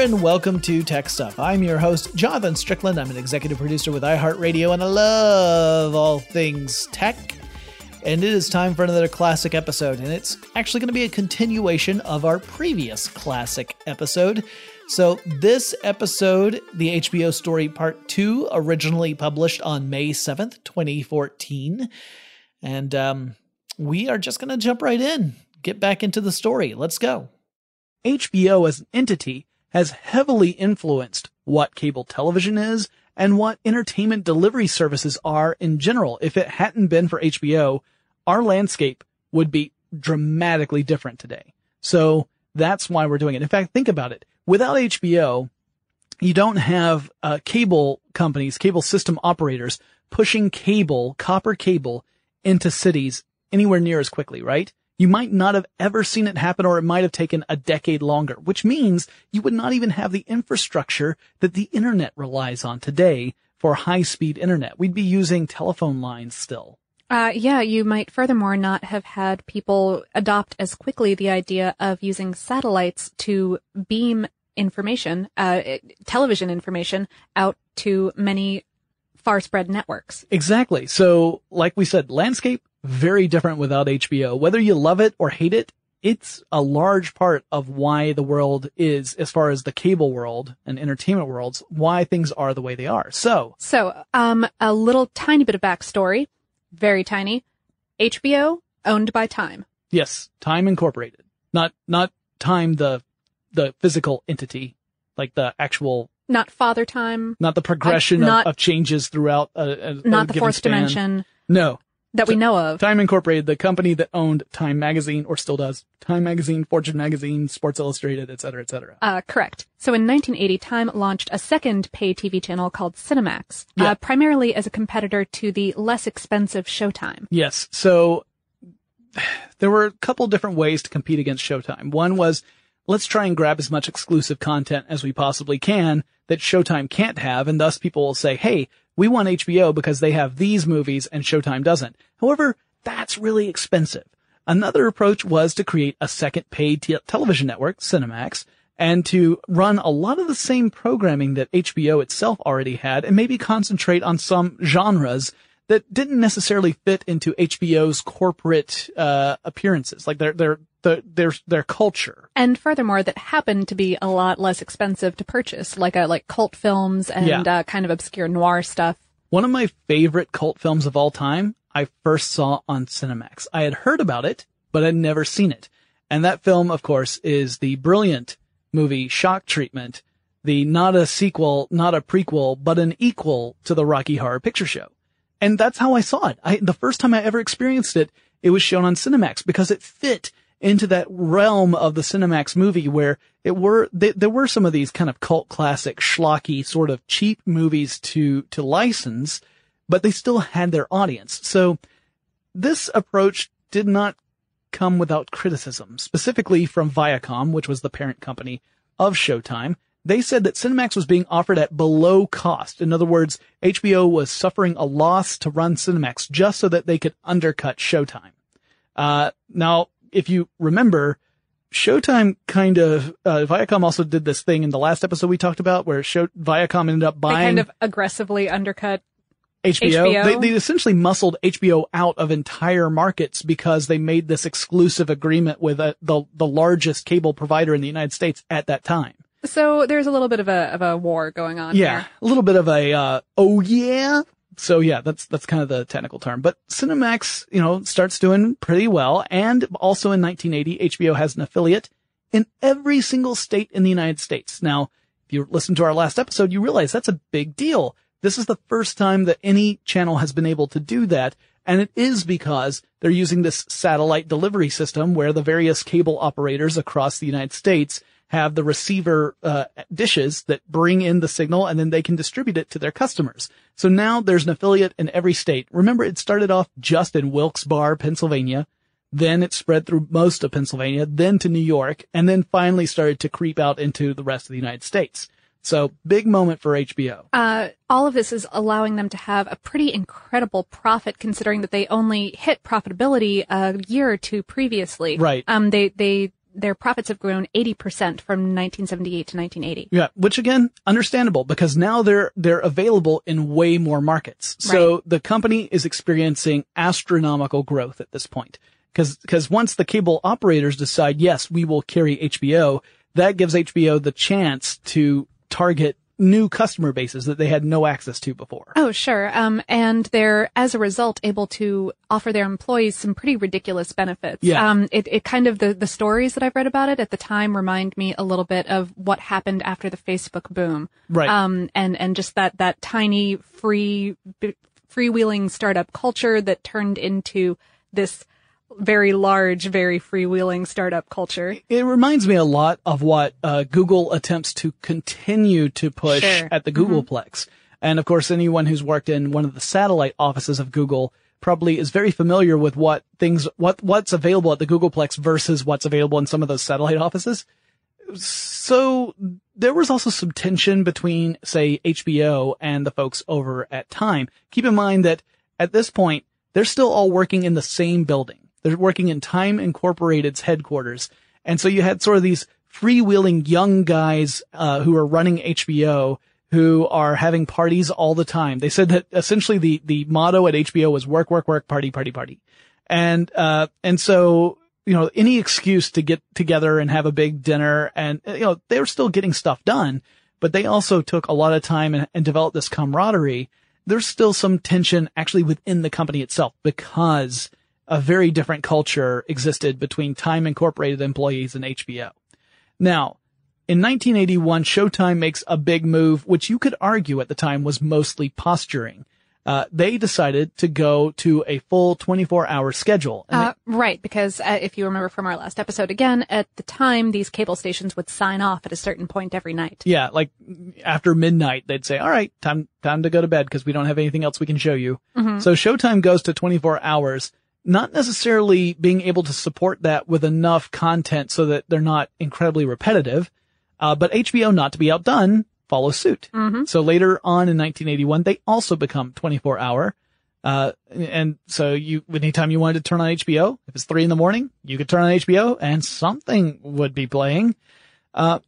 And welcome to Tech Stuff. I'm your host, Jonathan Strickland. I'm an executive producer with iHeartRadio, and I love all things tech. And it is time for another classic episode, and it's actually going to be a continuation of our previous classic episode. So, this episode, the HBO story part two, originally published on May 7th, 2014. And um, we are just going to jump right in, get back into the story. Let's go. HBO as an entity has heavily influenced what cable television is and what entertainment delivery services are in general. If it hadn't been for HBO, our landscape would be dramatically different today. So that's why we're doing it. In fact, think about it without HBO, you don't have uh, cable companies, cable system operators pushing cable, copper cable into cities anywhere near as quickly, right? You might not have ever seen it happen or it might have taken a decade longer, which means you would not even have the infrastructure that the internet relies on today for high speed internet. We'd be using telephone lines still. Uh, yeah, you might furthermore not have had people adopt as quickly the idea of using satellites to beam information, uh, television information out to many far spread networks. Exactly. So, like we said, landscape very different without HBO. Whether you love it or hate it, it's a large part of why the world is, as far as the cable world and entertainment worlds, why things are the way they are. So, so, um, a little tiny bit of backstory, very tiny. HBO owned by Time. Yes, Time Incorporated. Not, not Time the the physical entity, like the actual not father time, not the progression uh, not, of, of, changes throughout a, a not the fourth span. dimension. No, that we know of. Time Incorporated, the company that owned Time Magazine, or still does, Time Magazine, Fortune Magazine, Sports Illustrated, etc., cetera, et cetera. Uh, correct. So in 1980, Time launched a second pay TV channel called Cinemax, Yeah. uh, primarily as a competitor to the less expensive Showtime. Yes. So there were a couple different ways to compete against Showtime. One was let's try and grab as much exclusive content as we possibly can that Showtime can't have. And thus people will say, Hey, we want HBO because they have these movies and Showtime doesn't. However, that's really expensive. Another approach was to create a second paid te- television network, Cinemax, and to run a lot of the same programming that HBO itself already had and maybe concentrate on some genres that didn't necessarily fit into HBO's corporate uh, appearances, like their their their their their culture. And furthermore, that happened to be a lot less expensive to purchase, like a, like cult films and Yeah. uh, kind of obscure noir stuff. One of my favorite cult films of all time, I first saw on Cinemax. I had heard about it, but I'd never seen it. And that film, of course, is the brilliant movie Shock Treatment, the not a sequel, not a prequel, but an equal to the Rocky Horror Picture Show. And that's how I saw it. I, the first time I ever experienced it, it was shown on Cinemax because it fit into that realm of the Cinemax movie where it were, th there were some of these kind of cult classic schlocky sort of cheap movies to, to license, but they still had their audience. So this approach did not come without criticism, specifically from Viacom, which was the parent company of Showtime. They said that Cinemax was being offered at below cost. In other words, HBO was suffering a loss to run Cinemax just so that they could undercut Showtime. Uh, now, if you remember, Showtime kind of, uh, Viacom also did this thing in the last episode we talked about where Show, Viacom ended up They buying kind of aggressively undercut. HBO. HBO. They, they essentially muscled HBO out of entire markets because they made this exclusive agreement with uh the the largest cable provider in the United States at that time. So there's a little bit of a of a war going on. Yeah, here. a little bit of a uh, oh yeah. So yeah, that's that's kind of the technical term. But Cinemax, you know, starts doing pretty well, and also in 1980, HBO has an affiliate in every single state in the United States. Now, if you listen to our last episode, you realize that's a big deal. This is the first time that any channel has been able to do that. And it is because they're using this satellite delivery system where the various cable operators across the United States have the receiver uh, dishes that bring in the signal and then they can distribute it to their customers. So now there's an affiliate in every state. Remember, it started off just in Wilkes-Barre, Pennsylvania. Then it spread through most of Pennsylvania, then to New York, and then finally started to creep out into the rest of the United States. So big moment for HBO. Uh, all of this is allowing them to have a pretty incredible profit, considering that they only hit profitability a year or two previously. Right. Um. They they their profits have grown eighty percent from 1978 to 1980. Yeah, which again, understandable because now they're they're available in way more markets. So Right. the company is experiencing astronomical growth at this point. Cause, cause once the cable operators decide, yes, we will carry HBO, that gives HBO the chance to target new customer bases that they had no access to before. Oh, sure. Um, and they're, as a result, able to offer their employees some pretty ridiculous benefits. Yeah. Um, it, it kind of, the, the stories that I've read about it at the time remind me a little bit of what happened after the Facebook boom. Right. Um, and, and just that, that tiny free, freewheeling startup culture that turned into this very large, very freewheeling startup culture. It reminds me a lot of what uh, Google attempts to continue to push Sure. at the Googleplex. And of course, anyone who's worked in one of the satellite offices of Google probably is very familiar with what things, what, what's available at the Googleplex versus what's available in some of those satellite offices. So there was also some tension between, say, HBO and the folks over at Time. Keep in mind that at this point, they're still all working in the same building. They're working in Time Incorporated's headquarters. And so you had sort of these freewheeling young guys, uh, who are running HBO who are having parties all the time. They said that essentially the, the motto at HBO was work, work, work, party, party, party. And, uh, and so, you know, any excuse to get together and have a big dinner and, uh, you know, they were still getting stuff done, but they also took a lot of time and, and developed this camaraderie. There's still some tension actually within the company itself because a very different culture existed between Time Incorporated employees and HBO. Now, in 1981, Showtime makes a big move, which you could argue at the time was mostly posturing. uh, they decided to go to a full 24 hour schedule. Uh, right, because uh, if you remember from our last episode, again, at the time, these cable stations would sign off at a certain point every night. yeah, like after midnight, they'd say, all right, time, time to go to bed because we don't have anything else we can show you. So Showtime goes to 24 hours, not necessarily being able to support that with enough content so that they're not incredibly repetitive. Uh, but HBO, not to be outdone, follows suit. So later on in 1981, they also become 24 hour. Uh, and so you, anytime you wanted to turn on HBO, if it's three in the morning, you could turn on HBO and something would be playing. Uh,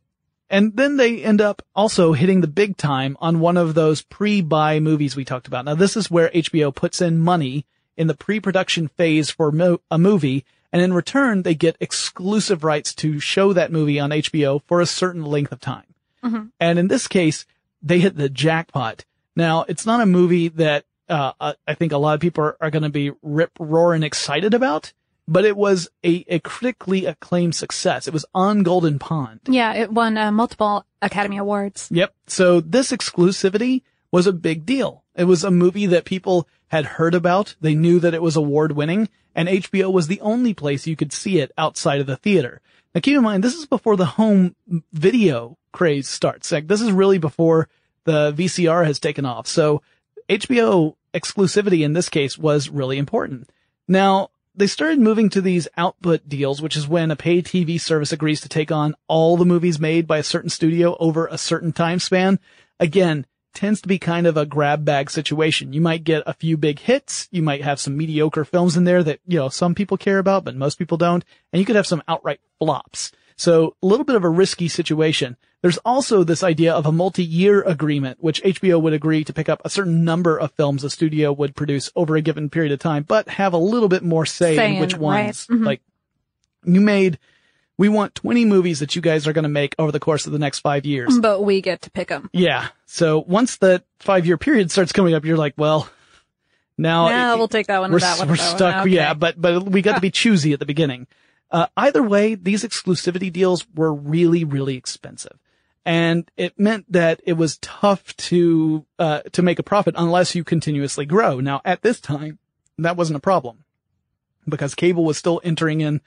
and then they end up also hitting the big time on one of those pre-buy movies we talked about. Now this is where HBO puts in money in the pre-production phase for mo- a movie, and in return they get exclusive rights to show that movie on HBO for a certain length of time. And in this case, they hit the jackpot. Now, it's not a movie that uh, uh, I think a lot of people are, are going to be rip roaring excited about, but it was a, a critically acclaimed success. It was on Golden Pond. Yeah, it won uh, multiple Academy Awards. Yep. So this exclusivity was a big deal. It was a movie that people had heard about. They knew that it was award winning and HBO was the only place you could see it outside of the theater. Now keep in mind, this is before the home video craze starts. Like this is really before the VCR has taken off. So HBO exclusivity in this case was really important. Now, they started moving to these output deals, which is when a pay TV service agrees to take on all the movies made by a certain studio over a certain time span. Again, tends to be kind of a grab bag situation. You might get a few big hits. You might have some mediocre films in there that, you know, some people care about, but most people don't. And you could have some outright flops. So a little bit of a risky situation. There's also this idea of a multi-year agreement, which HBO would agree to pick up a certain number of films a studio would produce over a given period of time, but have a little bit more say, in which in- right. ones. Mhm. Like, you made, we want 20 movies that you guys are going to make over the course of the next five years. But we get to pick them. Yeah. So once the five year period starts coming up, you're like, well, now Yeah, we'll take that one. we're, that one. we're and that one. stuck. Okay. Yeah, but, but we got to be choosy at the beginning. Uh, either way, these exclusivity deals were really, really expensive. And it meant that it was tough to, uh, to make a profit unless you continuously grow. Now, at this time, that wasn't a problem because cable was still entering in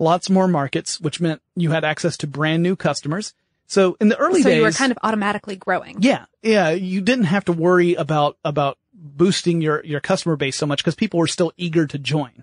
lots more markets, which meant you had access to brand new customers. So in the early so days, you were kind of automatically growing. yeah, yeah, you didn't have to worry about about boosting your your customer base so much because people were still eager to join.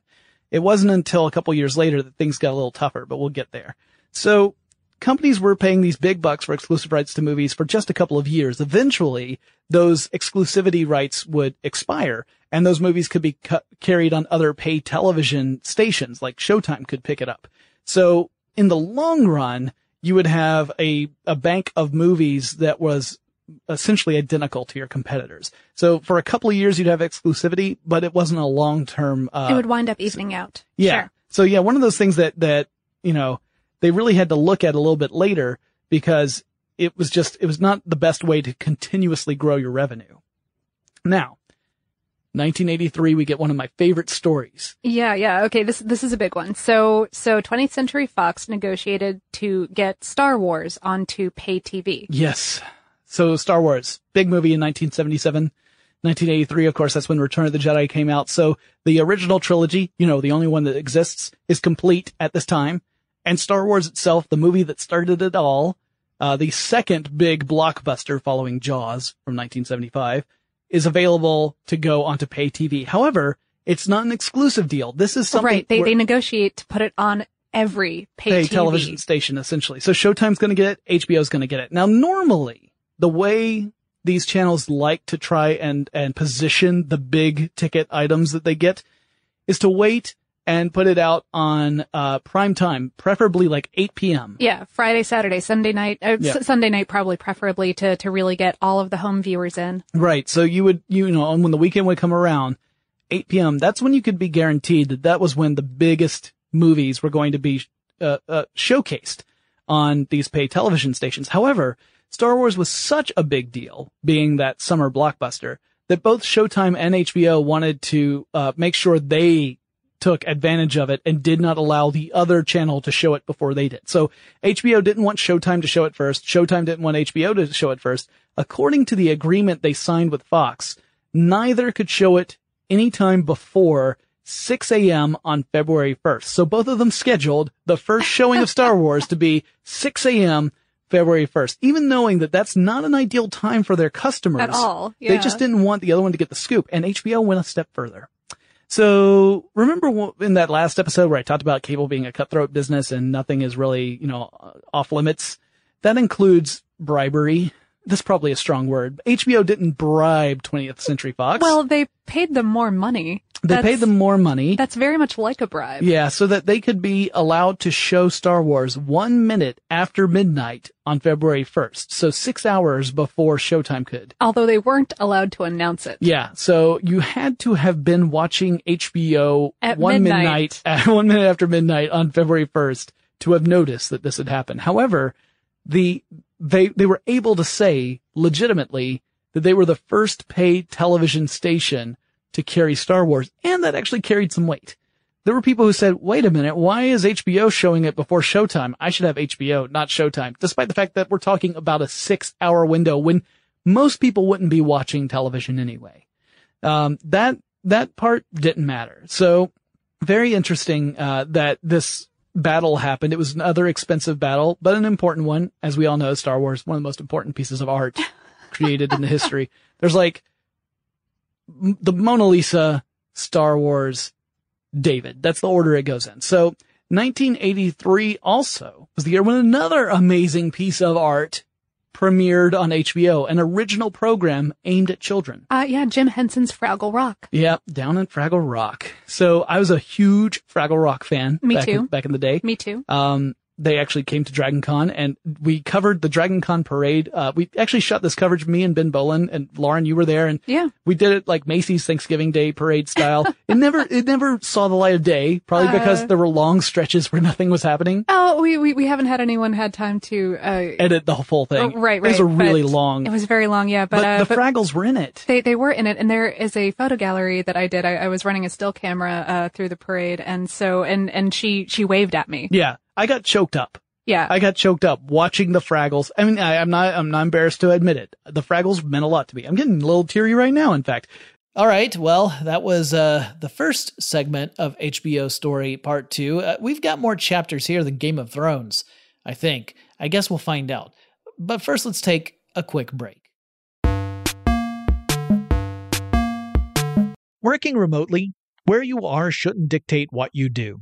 It wasn't until a couple years later that things got a little tougher, but we'll get there. So companies were paying these big bucks for exclusive rights to movies for just a couple of years. Eventually, those exclusivity rights would expire and those movies could be cu- carried on other pay television stations like Showtime could pick it up. So in the long run, you would have a, a bank of movies that was essentially identical to your competitors. So for a couple of years, you'd have exclusivity, but it wasn't a long-term, uh, it would wind up evening out. yeah. Sure. So yeah, one of those things that, that, you know, they really had to look at a little bit later because it was just, it was not the best way to continuously grow your revenue. Now, 1983, we get one of my favorite stories. Yeah, yeah. Okay, this this is a big one. So so 20th Century Fox negotiated to get Star Wars onto pay TV. Yes. So Star Wars, big movie in 1977. 1983, of course, that's when Return of the Jedi came out. So the original trilogy, you know, the only one that exists, is complete at this time. And Star Wars itself, the movie that started it all, uh, the second big blockbuster following Jaws from 1975, is available to go onto pay TV. However, it's not an exclusive deal. This is something right. They they negotiate to put it on every pay, pay TV. television station essentially. So Showtime's going to get it, HBO's going to get it. Now normally the way these channels like to try and and position the big ticket items that they get is to wait and put it out on uh prime time, preferably like 8 p.m. Yeah, Friday, Saturday, Sunday night, uh, Yeah. S- Sunday night probably preferably to to really get all of the home viewers in. Right. So you would, you know, and when the weekend would come around, 8 p.m., that's when you could be guaranteed that that was when the biggest movies were going to be uh, uh, showcased on these pay television stations. However, Star Wars was such a big deal, being that summer blockbuster, that both Showtime and HBO wanted to uh, make sure they took advantage of it and did not allow the other channel to show it before they did. So HBO didn't want Showtime to show it first. Showtime didn't want HBO to show it first. According to the agreement they signed with Fox, neither could show it anytime before 6 a.m. on February 1st. So both of them scheduled the first showing of Star Wars to be 6 a.m. February 1st, even knowing that that's not an ideal time for their customers. At all, They just didn't want the other one to get the scoop. And HBO went a step further. So remember in that last episode where I talked about cable being a cutthroat business and nothing is really, you know, off limits? That includes bribery. That's probably a strong word. HBO didn't bribe 20th Century Fox. Well, they paid them more money. they That's- paid them more money. That's very much like a bribe. Yeah, so that they could be allowed to show Star Wars one minute after midnight on February 1st. So six hours before Showtime could. Although they weren't allowed to announce it. Yeah, so you had to have been watching HBO At one midnight. midnight, one minute after midnight on February 1st to have noticed that this had happened. However, the, they, they were able to say legitimately that they were the first paid television station to carry Star Wars, and that actually carried some weight. There were people who said, wait a minute, why is HBO showing it before Showtime? I should have HBO, not Showtime, despite the fact that we're talking about a six hour window when most people wouldn't be watching television anyway. Um, that, that part didn't matter. So very interesting, uh, that this battle happened. It was another expensive battle, but an important one. As we all know, Star Wars, one of the most important pieces of art created in the history. There's like the Mona Lisa, Star Wars, David. That's the order it goes in. So 1983 also was the year when another amazing piece of art premiered on HBO, an original program aimed at children. Uh, yeah, Jim Henson's Fraggle Rock. Yep, down in Fraggle Rock. So I was a huge Fraggle Rock fan. Me back too. In, back in the day. Me too. Um, they actually came to Dragon Con and we covered the Dragon Con parade. Uh, we actually shot this coverage, me and Ben Bowlin and Lauren, you were there and Yeah. we did it like Macy's Thanksgiving Day parade style. it never, it never saw the light of day, probably because Uh. there were long stretches where nothing was happening. Oh, we, we, we haven't had anyone had time to, uh, Edit the whole thing. oh, right, right. It was a really long, It was very long, yeah, but, but, uh, the but Fraggles were in it. they, they were in it and there is a photo gallery that I did. I, I was running a still camera, uh, through the parade and so, and, and she, she waved at me. Yeah. I got choked up. Yeah. I got choked up watching the Fraggles. I mean, I, I'm not, I'm not embarrassed to admit it. The Fraggles meant a lot to me. I'm getting a little teary right now, in fact. All right. Well, that was, uh, the first segment of HBO story part two. Uh, we've got more chapters here than Game of Thrones, I think. I guess we'll find out. But first, let's take a quick break. Working remotely, where you are shouldn't dictate what you do.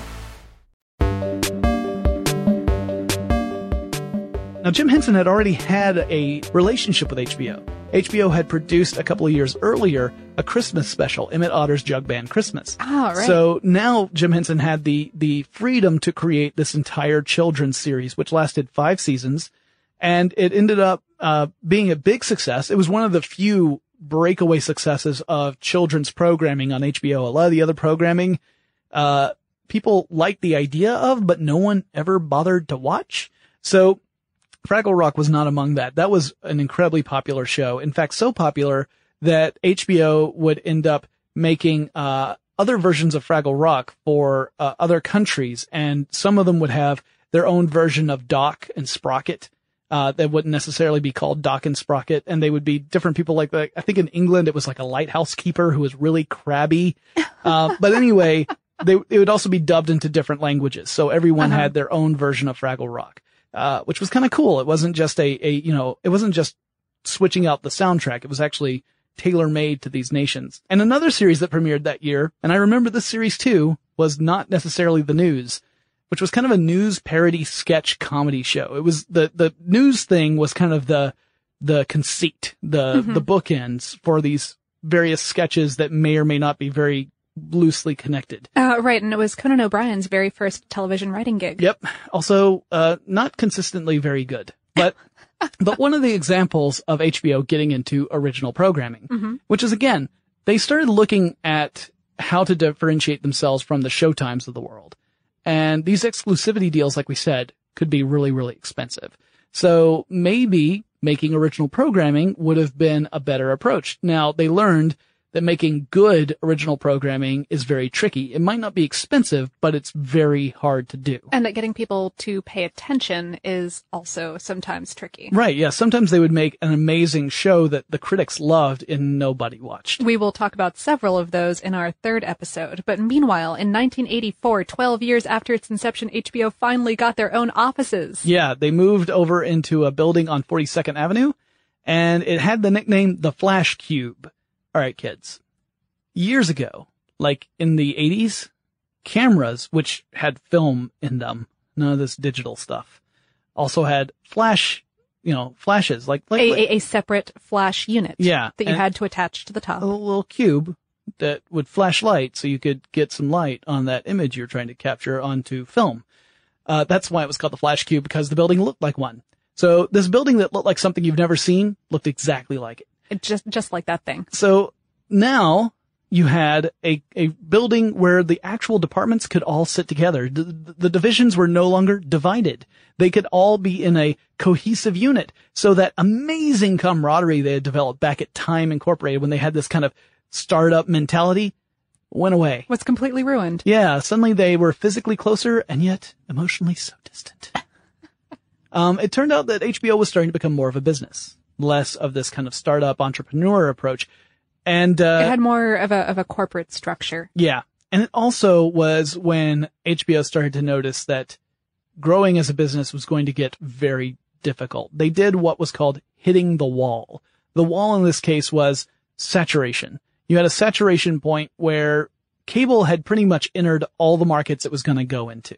Now, Jim Henson had already had a relationship with HBO. HBO had produced a couple of years earlier a Christmas special, Emmett Otter's Jug Band Christmas. Oh, right. So now Jim Henson had the, the freedom to create this entire children's series, which lasted five seasons. And it ended up, uh, being a big success. It was one of the few breakaway successes of children's programming on HBO. A lot of the other programming, uh, people liked the idea of, but no one ever bothered to watch. So Fraggle Rock was not among that. That was an incredibly popular show. In fact, so popular that HBO would end up making, uh, other versions of Fraggle Rock for uh, other countries, and some of them would have their own version of Doc and Sprocket. Uh, that wouldn't necessarily be called Doc and Sprocket, and they would be different people. Like, like I think in England it was like a lighthouse keeper who was really crabby. Uh, but anyway, they it would also be dubbed into different languages, so everyone Uh-huh. had their own version of Fraggle Rock uh, which was kind of cool. It wasn't just a, a, you know, it wasn't just switching out the soundtrack. It was actually tailor made to these nations. And another series that premiered that year, and I remember this series too, was not necessarily the news, which was kind of a news parody sketch comedy show. It was the, the news thing was kind of the, the conceit, the, the bookends for these various sketches that may or may not be very loosely connected. Uh, right, and it was Conan O'Brien's very first television writing gig. Yep. Also, uh, not consistently very good, but, but one of the examples of HBO getting into original programming, which is again, they started looking at how to differentiate themselves from the showtimes of the world. And these exclusivity deals, like we said, could be really, really expensive. So maybe making original programming would have been a better approach. Now they learned that making good original programming is very tricky. It might not be expensive, but it's very hard to do. And that getting people to pay attention is also sometimes tricky. Right, yeah. Sometimes they would make an amazing show that the critics loved and nobody watched. We will talk about several of those in our third episode. But meanwhile, in 1984, 12 years after its inception, HBO finally got their own offices. Yeah, they moved over into a building on 42nd Avenue and it had the nickname the Flash Cube. All right, kids. Years ago, like in the 80s, cameras, which had film in them, none of this digital stuff, also had flash, you know, flashes, like, like, A, a, a separate flash unit. Yeah, That you had to attach to the top. a little cube that would flash light so you could get some light on that image you're trying to capture onto film. Uh, that's why it was called the flash cube because the building looked like one. So this building that looked like something you've never seen looked exactly like it. It just, just like that thing. So now you had a, a building where the actual departments could all sit together. The, the divisions were no longer divided. They could all be in a cohesive unit. So that amazing camaraderie they had developed back at Time Incorporated when they had this kind of startup mentality went away. Was completely ruined. Yeah, suddenly they were physically closer and yet emotionally so distant. um, it turned out that HBO was starting to become more of a business, less of this kind of startup entrepreneur approach. And, uh, It had more of a, of a corporate structure. yeah. And it also was when HBO started to notice that growing as a business was going to get very difficult. They did what was called hitting the wall. The wall in this case was saturation. You had a saturation point where cable had pretty much entered all the markets it was going to go into.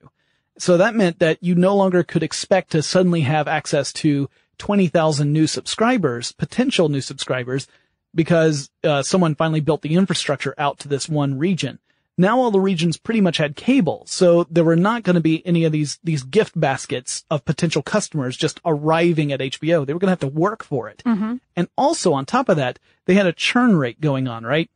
So that meant that you no longer could expect to suddenly have access to 20,000 new subscribers, potential new subscribers, because uh, someone finally built the infrastructure out to this one region. Now all the regions pretty much had cable, so there were not going to be any of these these gift baskets of potential customers just arriving at HBO. They were going to have to work for it. And also on top of that, they had a churn rate going on, right?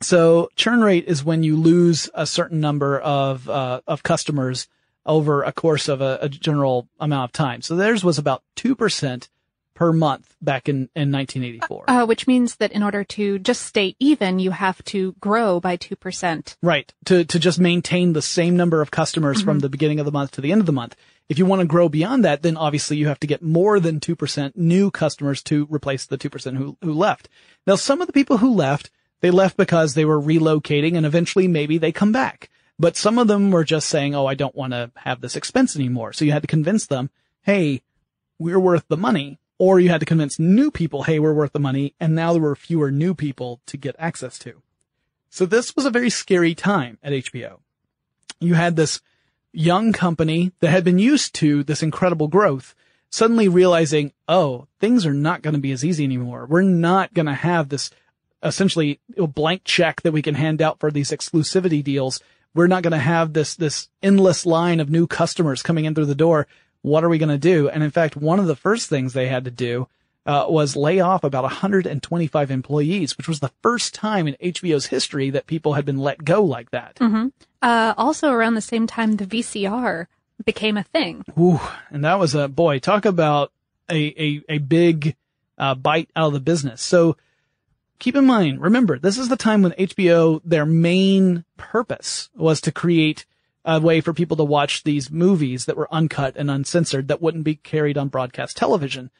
So churn rate is when you lose a certain number of uh, of customers over a course of a, a general amount of time. So theirs was about two percent per month back in, in 1984. Uh, which means that in order to just stay even, you have to grow by 2%. Right. To, to just maintain the same number of customers from the beginning of the month to the end of the month. If you want to grow beyond that, then obviously you have to get more than 2% new customers to replace the 2% who, who left. Now, some of the people who left, they left because they were relocating and eventually maybe they come back. But some of them were just saying, Oh, I don't want to have this expense anymore. So you had to convince them, Hey, we're worth the money. Or you had to convince new people, Hey, we're worth the money. And now there were fewer new people to get access to. So this was a very scary time at HBO. You had this young company that had been used to this incredible growth suddenly realizing, oh, things are not going to be as easy anymore. We're not going to have this essentially blank check that we can hand out for these exclusivity deals. We're not going to have this, this endless line of new customers coming in through the door. What are we going to do? And in fact, one of the first things they had to do uh, was lay off about 125 employees, which was the first time in HBO's history that people had been let go like that. Uh, also around the same time, the VCR became a thing. Ooh, and that was a boy. Talk about a a, a big uh, bite out of the business. So keep in mind, remember, this is the time when HBO their main purpose was to create a way for people to watch these movies that were uncut and uncensored that wouldn't be carried on broadcast television.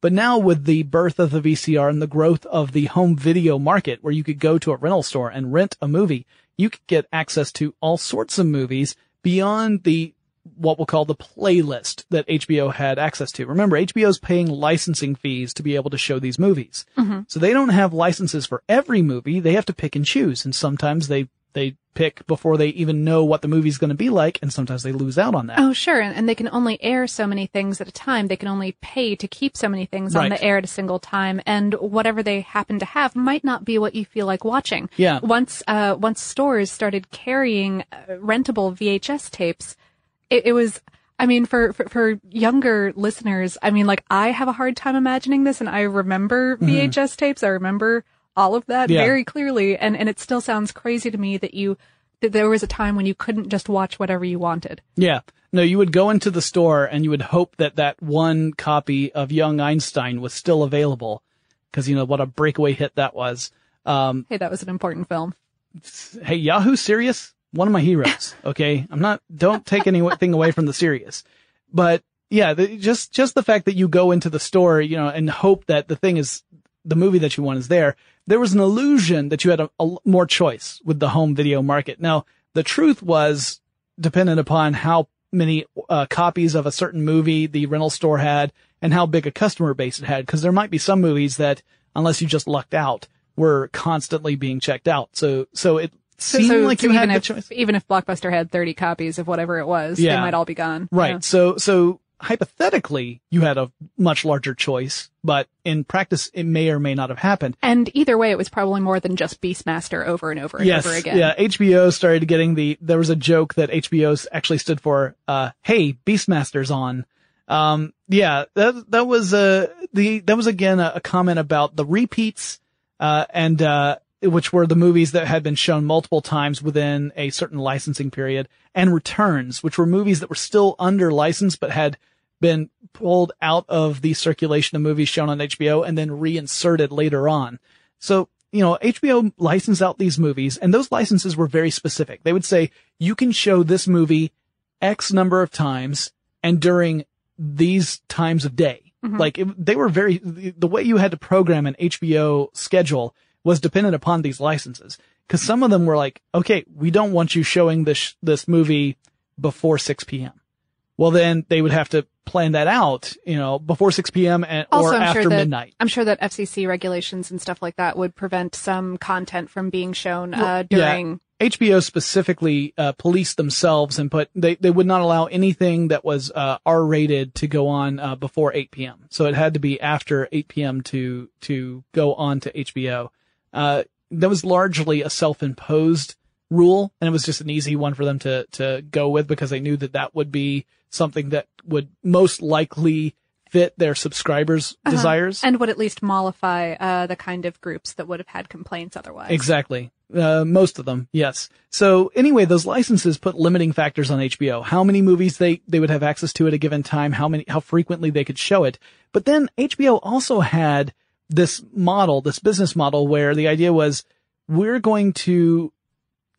But now with the birth of the VCR and the growth of the home video market where you could go to a rental store and rent a movie, you could get access to all sorts of movies beyond the what we'll call the playlist that HBO had access to. Remember, HBO's paying licensing fees to be able to show these movies. So they don't have licenses for every movie. They have to pick and choose. And sometimes they, they pick before they even know what the movie's going to be like. And sometimes they lose out on that. Oh, sure. And, and they can only air so many things at a time. They can only pay to keep so many things on the air at a single time. And whatever they happen to have might not be what you feel like watching. Yeah. Once, uh, once stores started carrying uh, rentable VHS tapes, it, it was, I mean, for, for, for younger listeners, I mean, like I have a hard time imagining this and I remember VHS tapes. I remember all of that Mm-hmm. Yeah. very clearly. And, and it still sounds crazy to me that you, that there was a time when you couldn't just watch whatever you wanted. Yeah. No, you would go into the store and you would hope that that one copy of Young Einstein was still available. Cause you know what a breakaway hit that was. Um, Hey, that was an important film. hey, Yahoo Serious, one of my heroes. Okay. I'm not, don't take anything away from the serious, but yeah, the, just, just the fact that you go into the store, you know, and hope that the thing is, the movie that you want is there. There was an illusion that you had a, a more choice with the home video market. Now, the truth was dependent upon how many uh, copies of a certain movie the rental store had and how big a customer base it had. Cause there might be some movies that, unless you just lucked out, were constantly being checked out. So, so it seemed so- like so you even had the if, choice. even if Blockbuster had 30 copies of whatever it was, Yeah. they might all be gone. Right. Yeah. So, so hypothetically, you had a much larger choice, but in practice, it may or may not have happened. And either way, it was probably more than just Beastmaster over and over and yes. over again. Yeah. HBO started getting the, there was a joke that HBO actually stood for, uh, hey, Beastmaster's on. Um, yeah, that, that was, uh, the, that was again a, a comment about the repeats, uh, and, uh, which were the movies that had been shown multiple times within a certain licensing period and returns, which were movies that were still under license, but had been pulled out of the circulation of movies shown on HBO and then reinserted later on. So, you know, HBO licensed out these movies and those licenses were very specific. They would say, you can show this movie X number of times and during these times of day. Mm-hmm. Like it, they were very, the way you had to program an HBO schedule was dependent upon these licenses. Cause some of them were like, okay, we don't want you showing this, this movie before 6 p.m. Well, then they would have to plan that out, you know, before 6 p.m. And, Also, or I'm after sure that midnight. I'm sure that FCC regulations and stuff like that would prevent some content from being shown uh, Yeah. during. HBO specifically uh, policed themselves and put they they would not allow anything that was uh, R rated to go on uh, before 8 p.m. So it had to be after 8 p.m. to to go on to HBO. Uh, that was largely a self-imposed rule, and it was just an easy one for them to to go with because they knew that that would be something that would most likely fit their subscribers' desires. And would at least mollify uh, the kind of groups that would have had complaints otherwise. Exactly. Uh, most of them, yes. So anyway, those licenses put limiting factors on HBO. How many movies they, they would have access to at a given time, how many, how frequently they could show it. But then HBO also had this model, this business model where the idea was we're going to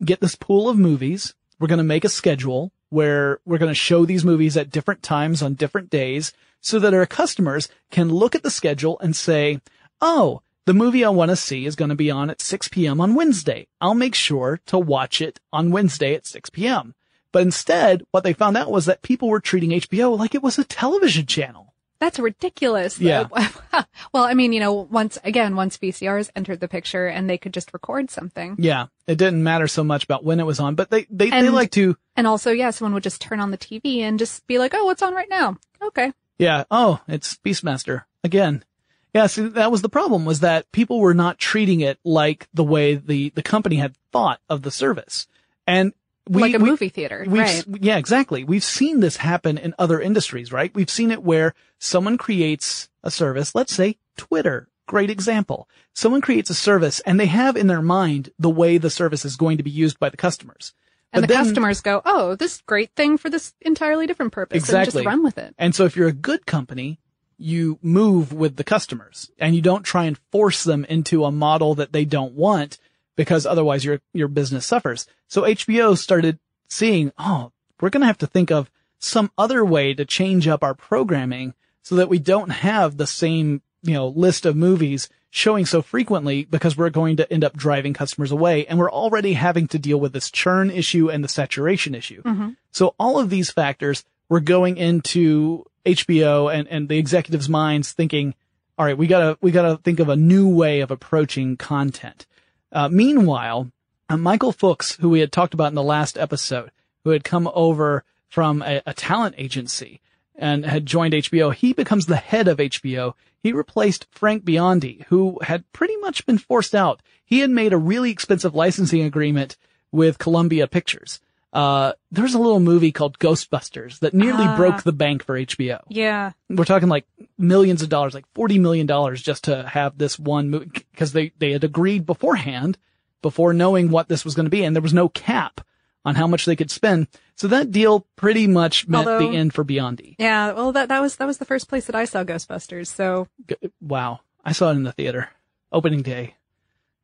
get this pool of movies. We're going to make a schedule where we're going to show these movies at different times on different days so that our customers can look at the schedule and say, Oh, the movie I want to see is going to be on at 6 p.m. on Wednesday. I'll make sure to watch it on Wednesday at 6 p.m. But instead, what they found out was that people were treating HBO like it was a television channel. That's ridiculous. Yeah. well, I mean, you know, once again, once VCRs entered the picture and they could just record something. Yeah. It didn't matter so much about when it was on, but they, they, they like to, And also, yeah, someone would just turn on the TV and just be like, oh, what's on right now? Okay. yeah. Oh, it's Beastmaster again. Yeah. See, that was the problem was that people were not treating it like the way the, the company had thought of the service. And we, like a we- movie theater. We've, Right. Yeah, exactly. We've seen this happen in other industries, right? We've seen it where someone creates a service, let's say Twitter, great example. Someone creates a service and they have in their mind the way the service is going to be used by the customers. And But the then- customers go, oh, this great thing for this entirely different purpose. And Exactly. just run with it. And so if you're a good company, you move with the customers and you don't try and force them into a model that they don't want because otherwise your, your business suffers. So HBO started seeing, oh, we're going to have to think of some other way to change up our programming so that we don't have the same, you know, list of movies showing so frequently because we're going to end up driving customers away and we're already having to deal with this churn issue and the saturation issue. Mm-hmm. So all of these factors were going into HBO and, and the executives' minds thinking, all right, we gotta, we gotta think of a new way of approaching content. Uh, meanwhile, uh, Michael Fuchs, who we had talked about in the last episode, who had come over from a, a talent agency and had joined HBO, he becomes the head of HBO. He replaced Frank Biondi, who had pretty much been forced out. He had made a really expensive licensing agreement with Columbia Pictures. Uh, there was a little movie called Ghostbusters that nearly Ah. broke the bank for HBO. Yeah. We're talking like millions of dollars, like $40 million just to have this one movie, because they, they had agreed beforehand, before knowing what this was going to be, and there was no cap on how much they could spend. So that deal pretty much meant Although- the end for Biondi. Yeah. Well, that, that was, that was the first place that I saw Ghostbusters. So G- Wow. I saw it in the theater. Opening day.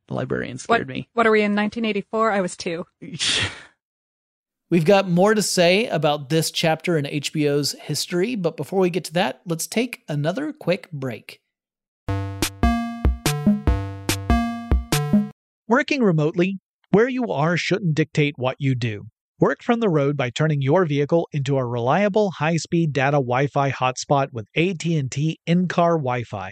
The librarian what, scared me. what are we in 1984? I was two. We've got more to say about this chapter in HBO's history, but before we get to that, let's take another quick break. Working remotely, where you are shouldn't dictate what you do. Work from the road by turning your vehicle into a reliable high-speed data Wi-Fi hotspot with AT&T in-car Wi-Fi.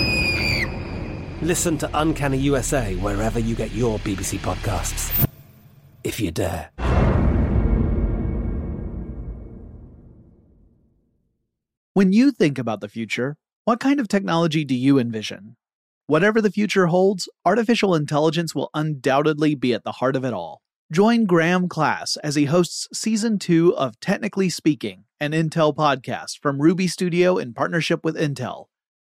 Listen to Uncanny USA wherever you get your BBC podcasts, if you dare. When you think about the future, what kind of technology do you envision? Whatever the future holds, artificial intelligence will undoubtedly be at the heart of it all. Join Graham Class as he hosts season two of Technically Speaking, an Intel podcast from Ruby Studio in partnership with Intel.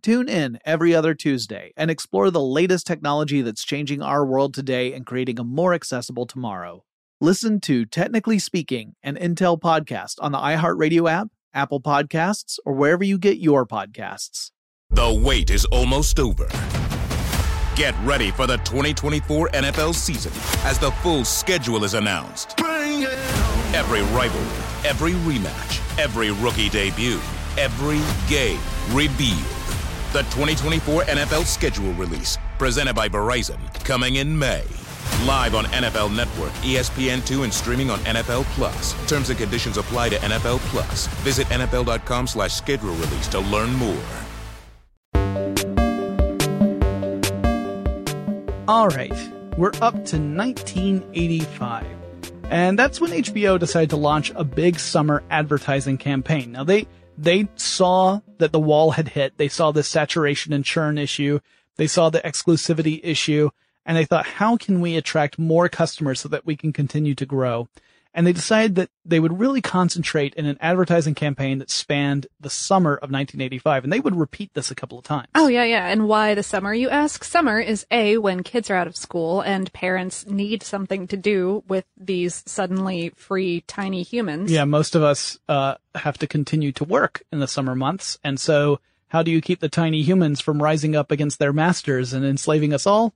Tune in every other Tuesday and explore the latest technology that's changing our world today and creating a more accessible tomorrow. Listen to Technically Speaking, an Intel podcast on the iHeartRadio app, Apple Podcasts, or wherever you get your podcasts. The wait is almost over. Get ready for the 2024 NFL season as the full schedule is announced. Every rivalry, every rematch, every rookie debut, every game revealed. The 2024 NFL schedule release, presented by Verizon, coming in May. Live on NFL Network, ESPN2, and streaming on NFL Plus. Terms and conditions apply to NFL Plus. Visit NFL.com slash schedule release to learn more. All right, we're up to 1985. And that's when HBO decided to launch a big summer advertising campaign. Now they they saw that the wall had hit. They saw the saturation and churn issue. They saw the exclusivity issue and they thought, how can we attract more customers so that we can continue to grow? And they decided that they would really concentrate in an advertising campaign that spanned the summer of 1985. And they would repeat this a couple of times. Oh, yeah, yeah. And why the summer, you ask? Summer is A, when kids are out of school and parents need something to do with these suddenly free tiny humans. Yeah, most of us uh, have to continue to work in the summer months. And so how do you keep the tiny humans from rising up against their masters and enslaving us all?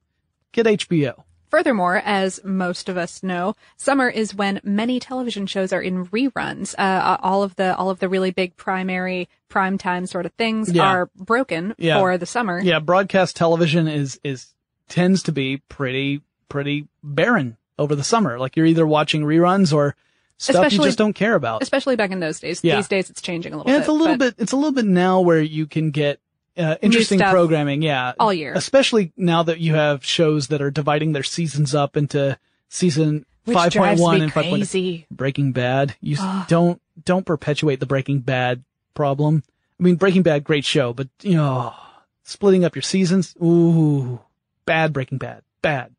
Get HBO. Furthermore, as most of us know, summer is when many television shows are in reruns. Uh, all of the all of the really big primary prime time sort of things Yeah. are broken Yeah. for the summer. Yeah, broadcast television is is tends to be pretty pretty barren over the summer. Like you're either watching reruns or stuff you just don't care about. Especially back in those days. Yeah. These days it's changing a little Yeah, bit. it's a little but- bit. It's a little bit now where you can get uh, interesting programming. Yeah, all year. Especially now that you have shows that are dividing their seasons up into season Which five point drives one me and five point. crazy. Breaking Bad. You don't don't perpetuate the Breaking Bad problem. I mean, Breaking Bad, great show, but you know, splitting up your seasons. Ooh, bad Breaking Bad. Bad.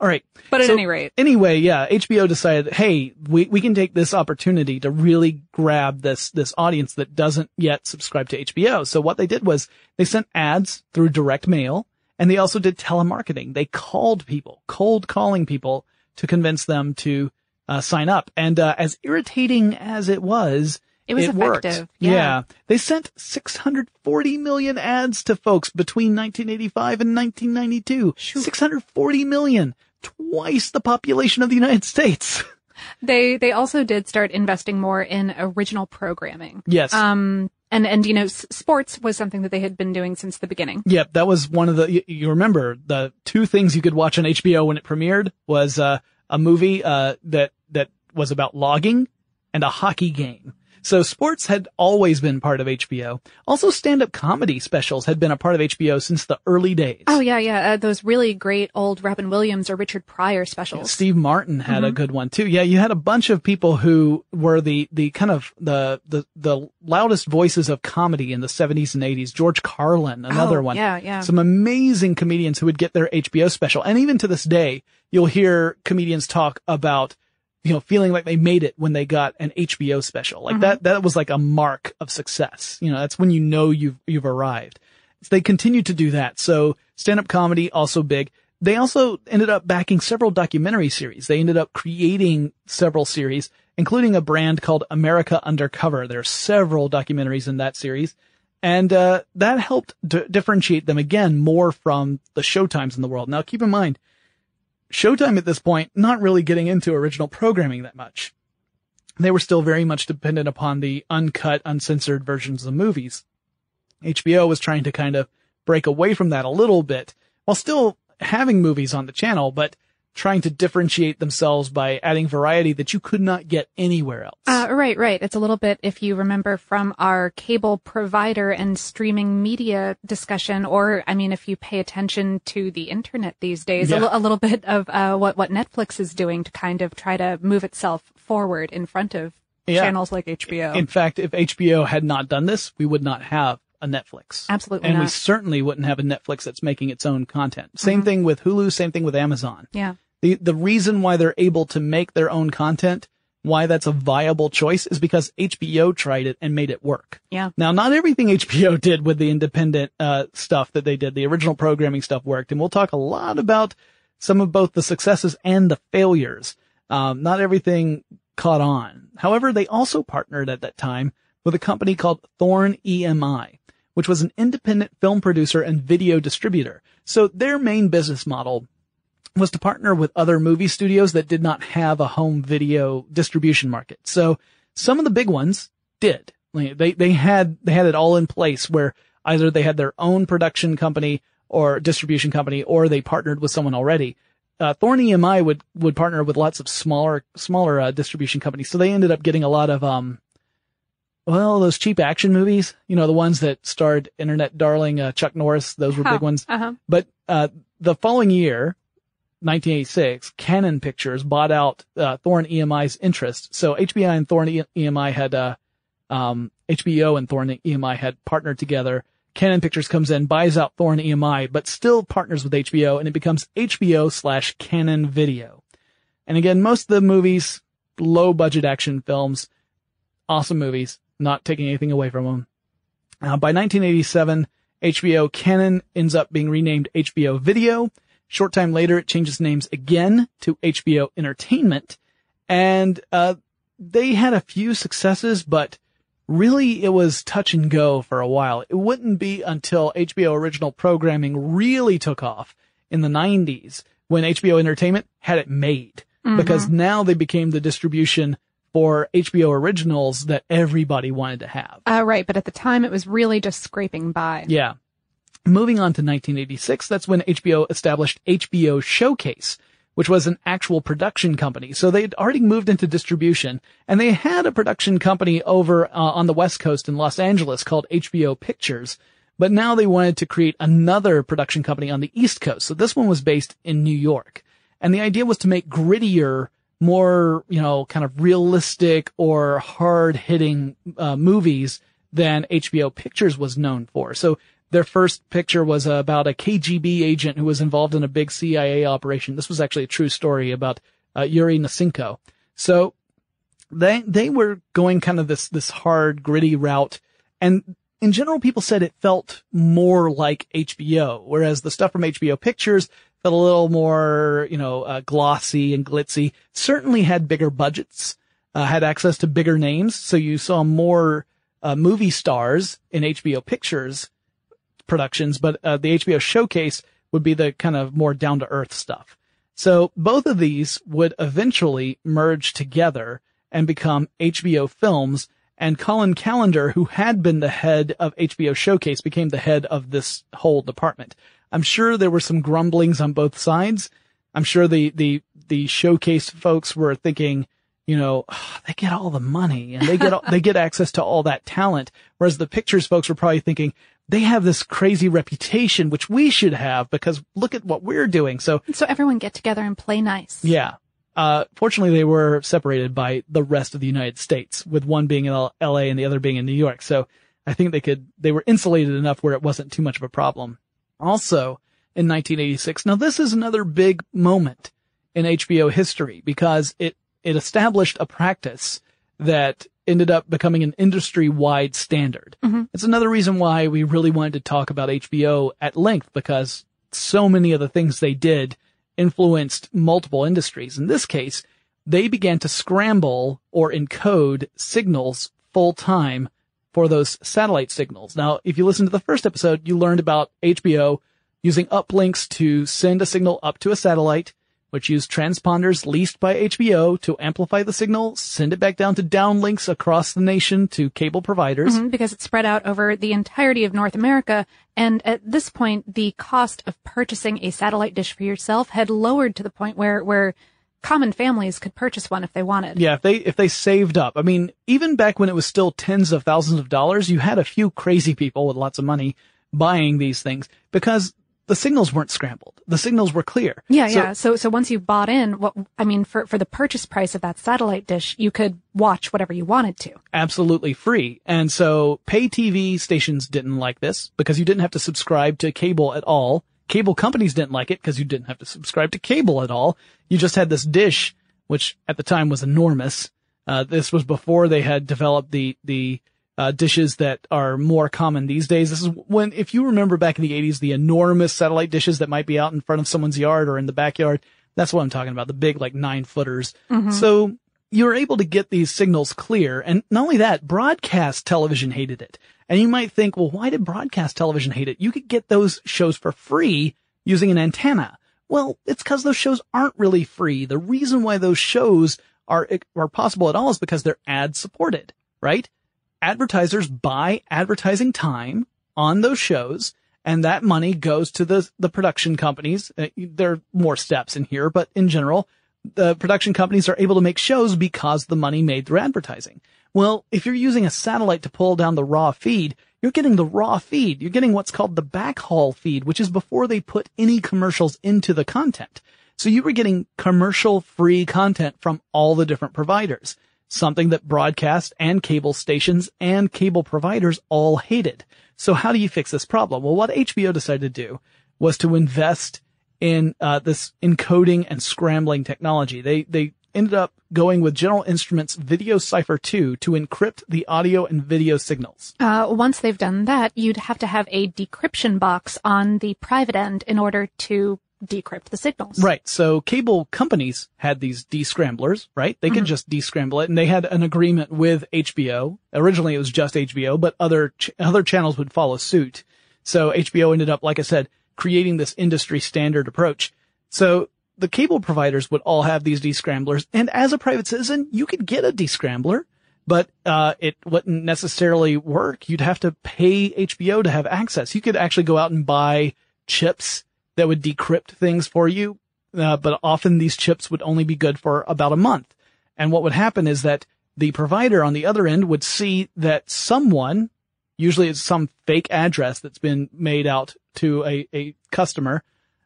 All right. But at So, any rate, Anyway, yeah, HBO decided, hey, we, we can take this opportunity to really grab this, this audience that doesn't yet subscribe to HBO. So what they did was they sent ads through direct mail and they also did telemarketing. They called people, cold calling people to convince them to uh, sign up. And uh, as irritating as it was, It was worked. effective, yeah. They sent 640 million ads to folks between 1985 and 1992. 640 million. Twice the population of the United States. they they also did start investing more in original programming. Yes. Um and and you know s- sports was something that they had been doing since the beginning. Yep, that was one of the. You, you remember the two things you could watch on HBO when it premiered was uh, a movie uh, that that was about logging and a hockey game. So sports had always been part of HBO. Also, stand-up comedy specials had been a part of HBO since the early days. Oh yeah, yeah, uh, those really great old Robin Williams or Richard Pryor specials. Steve Martin had a Mhm. good one too. Yeah, you had a bunch of people who were the the kind of the the the loudest voices of comedy in the 70s and 80s. George Carlin, another Oh, one. yeah, yeah. Some amazing comedians who would get their HBO special. And even to this day, you'll hear comedians talk about you know, feeling like they made it when they got an HBO special. Like Mhm. that, that was like a mark of success. You know, that's when you know you've, you've arrived. So they continued to do that. So stand-up comedy also big. They also ended up backing several documentary series. They ended up creating several series, including a brand called America Undercover. There are several documentaries in that series. And, uh, that helped d- differentiate them again more from the showtimes in the world. Now keep in mind, Showtime at this point, not really getting into original programming that much. They were still very much dependent upon the uncut, uncensored versions of movies. HBO was trying to kind of break away from that a little bit while still having movies on the channel, but trying to differentiate themselves by adding variety that you could not get anywhere else. Uh, right, right. It's a little bit, if you remember from our cable provider and streaming media discussion, or, I mean, if you pay attention to the internet these days, a, Yeah. li- a little bit of, uh, what, what Netflix is doing to kind of try to move itself forward in front of Yeah. channels like HBO. In fact, if HBO had not done this, we would not have a Netflix. Absolutely And we certainly wouldn't have a Netflix that's making its own content. Same Mhm. thing with Hulu, same thing with Amazon. Yeah. The, the reason why they're able to make their own content, why that's a viable choice is because HBO tried it and made it work. Yeah. Now, not everything HBO did with the independent, uh, stuff that they did, the original programming stuff worked. And we'll talk a lot about some of both the successes and the failures. Um, not everything caught on. However, they also partnered at that time with a company called Thorn EMI, which was an independent film producer and video distributor. So their main business model was to partner with other movie studios that did not have a home video distribution market. So some of the big ones did. They, they had, they had it all in place where either they had their own production company or distribution company or they partnered with someone already. Uh, Thorn EMI would, would partner with lots of smaller, smaller, uh, distribution companies. So they ended up getting a lot of, um, well, those cheap action movies, you know, the ones that starred internet darling, uh, Chuck Norris. Those were big ones. Uh-huh. But, uh, the following year, 1986, Cannon Pictures bought out, uh, Thorn EMI's interest. So HBO and Thorn EMI had, uh, um, HBO and Thorn EMI had partnered together. Cannon Pictures comes in, buys out Thorn EMI, but still partners with HBO and it becomes HBO slash Cannon Video. And again, most of the movies, low budget action films, awesome movies, not taking anything away from them. Uh, by 1987, HBO Cannon ends up being renamed HBO Video. Short time later, it changes names again to HBO Entertainment. And, uh, they had a few successes, but really it was touch and go for a while. It wouldn't be until HBO original programming really took off in the 90s when HBO Entertainment had it made. Mhm. Because now they became the distribution for HBO originals that everybody wanted to have. Uh, right. But at the time, it was really just scraping by. Yeah. Moving on to 1986, that's when HBO established HBO Showcase, which was an actual production company. So they'd already moved into distribution and they had a production company over uh, on the West Coast in Los Angeles called HBO Pictures. But now they wanted to create another production company on the East Coast. So this one was based in New York. And the idea was to make grittier, more, you know, kind of realistic or hard hitting uh, movies than HBO Pictures was known for. So their first picture was about a KGB agent who was involved in a big CIA operation. This was actually a true story about uh, Yuri Nosenko. So they they were going kind of this this hard gritty route and in general people said it felt more like HBO whereas the stuff from HBO Pictures felt a little more you know uh, glossy and glitzy certainly had bigger budgets uh, had access to bigger names so you saw more uh, movie stars in HBO Pictures productions but uh, the HBO showcase would be the kind of more down to earth stuff so both of these would eventually merge together and become HBO Films. And Colin Callender, who had been the head of HBO Showcase, became the head of this whole department. I'm sure there were some grumblings on both sides. I'm sure the, the, the showcase folks were thinking, you know, "Ah, they get all the money and they get, all, they get access to all that talent. Whereas the pictures folks were probably thinking, they have this crazy reputation, which we should have because look at what we're doing. So So everyone get together and play nice. yeah. Uh, fortunately, they were separated by the rest of the United States, with one being in L- L.A. and the other being in New York. So I think they could, they were insulated enough where it wasn't too much of a problem. Also, in 1986, now this is another big moment in HBO history because it, it established a practice that ended up becoming an industry-wide standard. Mm-hmm. It's another reason why we really wanted to talk about HBO at length because so many of the things they did influenced multiple industries. In this case, they began to scramble or encode signals full time for those satellite signals. Now, if you listen to the first episode, you learned about HBO using uplinks to send a signal up to a satellite, which used transponders leased by HBO to amplify the signal, send it back down to downlinks across the nation to cable providers. Mhm, because it's spread out over the entirety of North America. And at this point, the cost of purchasing a satellite dish for yourself had lowered to the point where, where common families could purchase one if they wanted. Yeah, if they if they saved up. I mean, even back when it was still tens of thousands of dollars, you had a few crazy people with lots of money buying these things because the signals weren't scrambled. The signals were clear. Yeah, So- yeah. So, so once you bought in, what I mean, for for the purchase price of that satellite dish, you could watch whatever you wanted to. absolutely free. And so pay TV stations didn't like this because you didn't have to subscribe to cable at all. Cable companies didn't like it because you didn't have to subscribe to cable at all. You just had this dish, which at the time was enormous. Uh, this was before they had developed the, the, uh, dishes that are more common these days. This is when, if you remember back in the 80s, the enormous satellite dishes that might be out in front of someone's yard or in the backyard. That's what I'm talking about. The big, like nine footers. So you were able to get these signals clear. And not only that, broadcast television hated it. And you might think, well, why did broadcast television hate it? You could get those shows for free using an antenna. Well, it's because those shows aren't really free. The reason why those shows are, are possible at all is because they're ad supported, right? Advertisers buy advertising time on those shows and that money goes to the, the production companies. Uh, there are more steps in here, but in general, the production companies are able to make shows because the money made through advertising. Well, if you're using a satellite to pull down the raw feed, you're getting the raw feed. You're getting what's called the backhaul feed, which is before they put any commercials into the content. So you were getting commercial free content from all the different providers, something that broadcast and cable stations and cable providers all hated. So how do you fix this problem? Well, what HBO decided to do was to invest in uh, this encoding and scrambling technology. They they ended up going with General Instruments Video Cipher 2 to encrypt the audio and video signals. Uh, once they've done that, you'd have to have a decryption box on the private end in order to decrypt the signals. Right. So cable companies had these descramblers, right? They could just descramble it and they had an agreement with HBO. Originally it was just HBO, but other, ch- other channels would follow suit. So HBO ended up, like I said, creating this industry standard approach. So the cable providers would all have these descramblers and as a private citizen, you could get a descrambler. But uh, it wouldn't necessarily work. You'd have to pay HBO to have access. You could actually go out and buy chips that would decrypt things for you. Uh, but often these chips would only be good for about a month. And what would happen is that the provider on the other end would see that someone, usually it's some fake address that's been made out to a, a customer,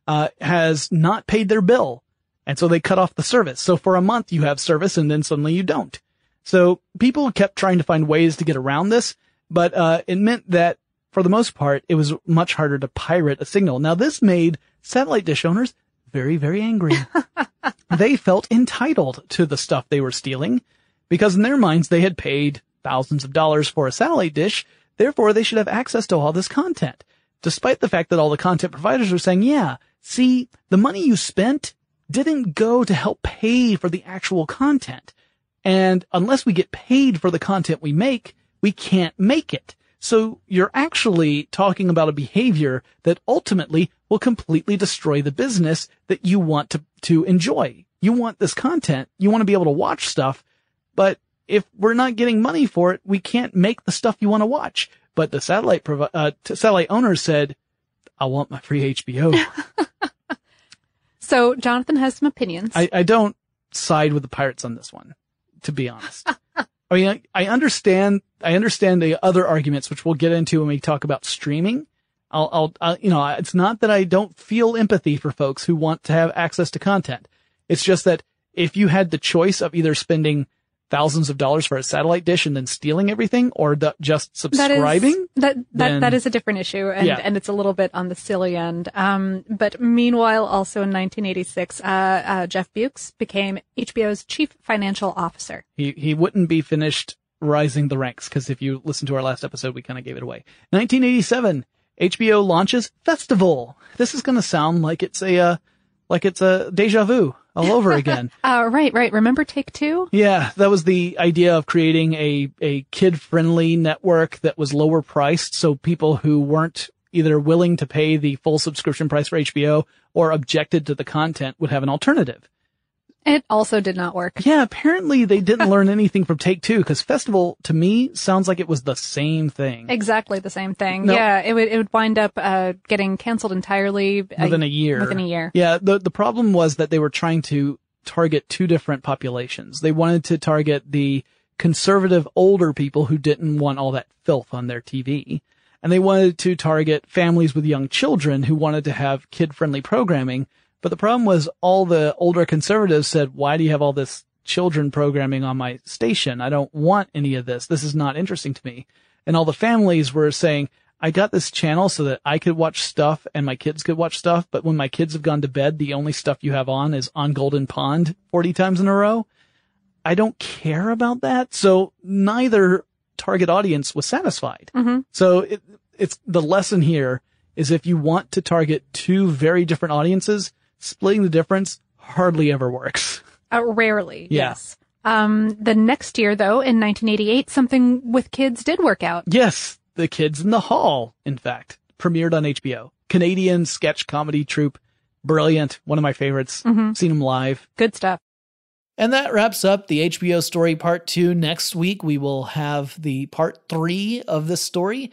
uh, has not paid their bill. And so they cut off the service. So for a month you have service and then suddenly you don't. So people kept trying to find ways to get around this, but, uh, it meant that for the most part, it was much harder to pirate a signal. Now this made satellite dish owners very, very angry. they felt entitled to the stuff they were stealing because in their minds they had paid thousands of dollars for a satellite dish. Therefore, they should have access to all this content. Despite the fact that all the content providers are saying, yeah, see, the money you spent didn't go to help pay for the actual content. And unless we get paid for the content we make, we can't make it. So you're actually talking about a behavior that ultimately will completely destroy the business that you want to, to enjoy. You want this content. You want to be able to watch stuff, but if we're not getting money for it, we can't make the stuff you want to watch. But the satellite provi- uh, t- satellite owners said, I want my free HBO. So Jonathan has some opinions. I, I don't side with the pirates on this one, to be honest. I mean, I, I understand, I understand the other arguments, which we'll get into when we talk about streaming. I'll, I'll, i you know, it's not that I don't feel empathy for folks who want to have access to content. It's just that if you had the choice of either spending thousands of dollars for a satellite dish and then stealing everything or the, just That is- subscribing, that that, then- that is a different issue, and, Yeah. and it's a little bit on the silly end. Um, but meanwhile, also in 1986, uh, uh, Jeff Bewkes became HBO's chief financial officer. he, he wouldn't be finished rising the ranks because if you listen to our last episode, we kind of gave it away. 1987, HBO launches Festival. This is going to sound like it's a, uh, like it's a deja vu all over again. Uh, right, right. Remember Take Two? Yeah, that was the idea of creating a, a kid friendly network that was lower priced so people who weren't either willing to pay the full subscription price for HBO or objected to the content would have an alternative. It also did not work. Yeah, apparently they didn't learn anything from Take Two because Festival to me sounds like it was the same thing Exactly the same thing. No. Yeah, it would it would wind up uh, getting canceled entirely uh, within a year. Within a year. Yeah, the the problem was that they were trying to target two different populations. They wanted to target the conservative older people who didn't want all that filth on their TV. and they wanted to target families with young children who wanted to have kid friendly programming. But the problem was all the older conservatives said, why do you have all this children programming on my station? I don't want any of this. This is not interesting to me. And all the families were saying, I got this channel so that I could watch stuff and my kids could watch stuff. But when my kids have gone to bed, the only stuff you have on is on Golden Pond 40 times in a row. I don't care about that. So neither target audience was satisfied. Mm-hmm. So it, it's the lesson here is if you want to target two very different audiences, splitting the difference hardly ever works. Uh, rarely, Yeah. yes. Um, the next year, though, in 1988, something with kids did work out. Yes, The Kids in the Hall, in fact, premiered on HBO. Canadian sketch comedy troupe. Brilliant. One of my favorites. Mhm. Seen them live. Good stuff. And that wraps up the HBO story part two. Next week, we will have the part three of this story.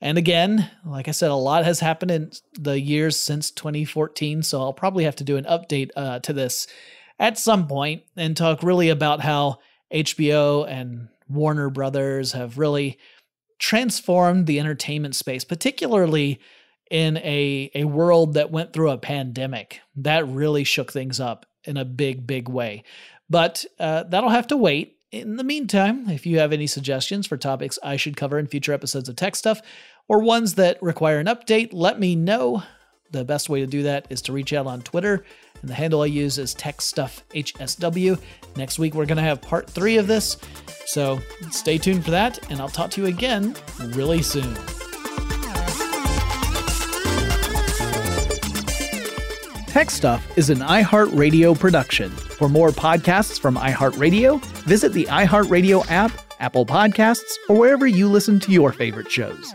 And again, like I said, a lot has happened in the years since 2014. So I'll probably have to do an update uh, to this at some point and talk really about how HBO and Warner Brothers have really transformed the entertainment space, particularly in a, a world that went through a pandemic. That really shook things up in a big, big way. But uh, that'll have to wait. In the meantime, if you have any suggestions for topics I should cover in future episodes of Tech Stuff or ones that require an update, let me know. The best way to do that is to reach out on Twitter, and the handle I use is TechStuffHSW. Next week, we're going to have part three of this, so stay tuned for that, and I'll talk to you again really soon. Tech Stuff is an iHeartRadio production. For more podcasts from iHeartRadio, visit the iHeartRadio app, Apple Podcasts, or wherever you listen to your favorite shows.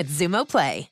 with Xumo Play.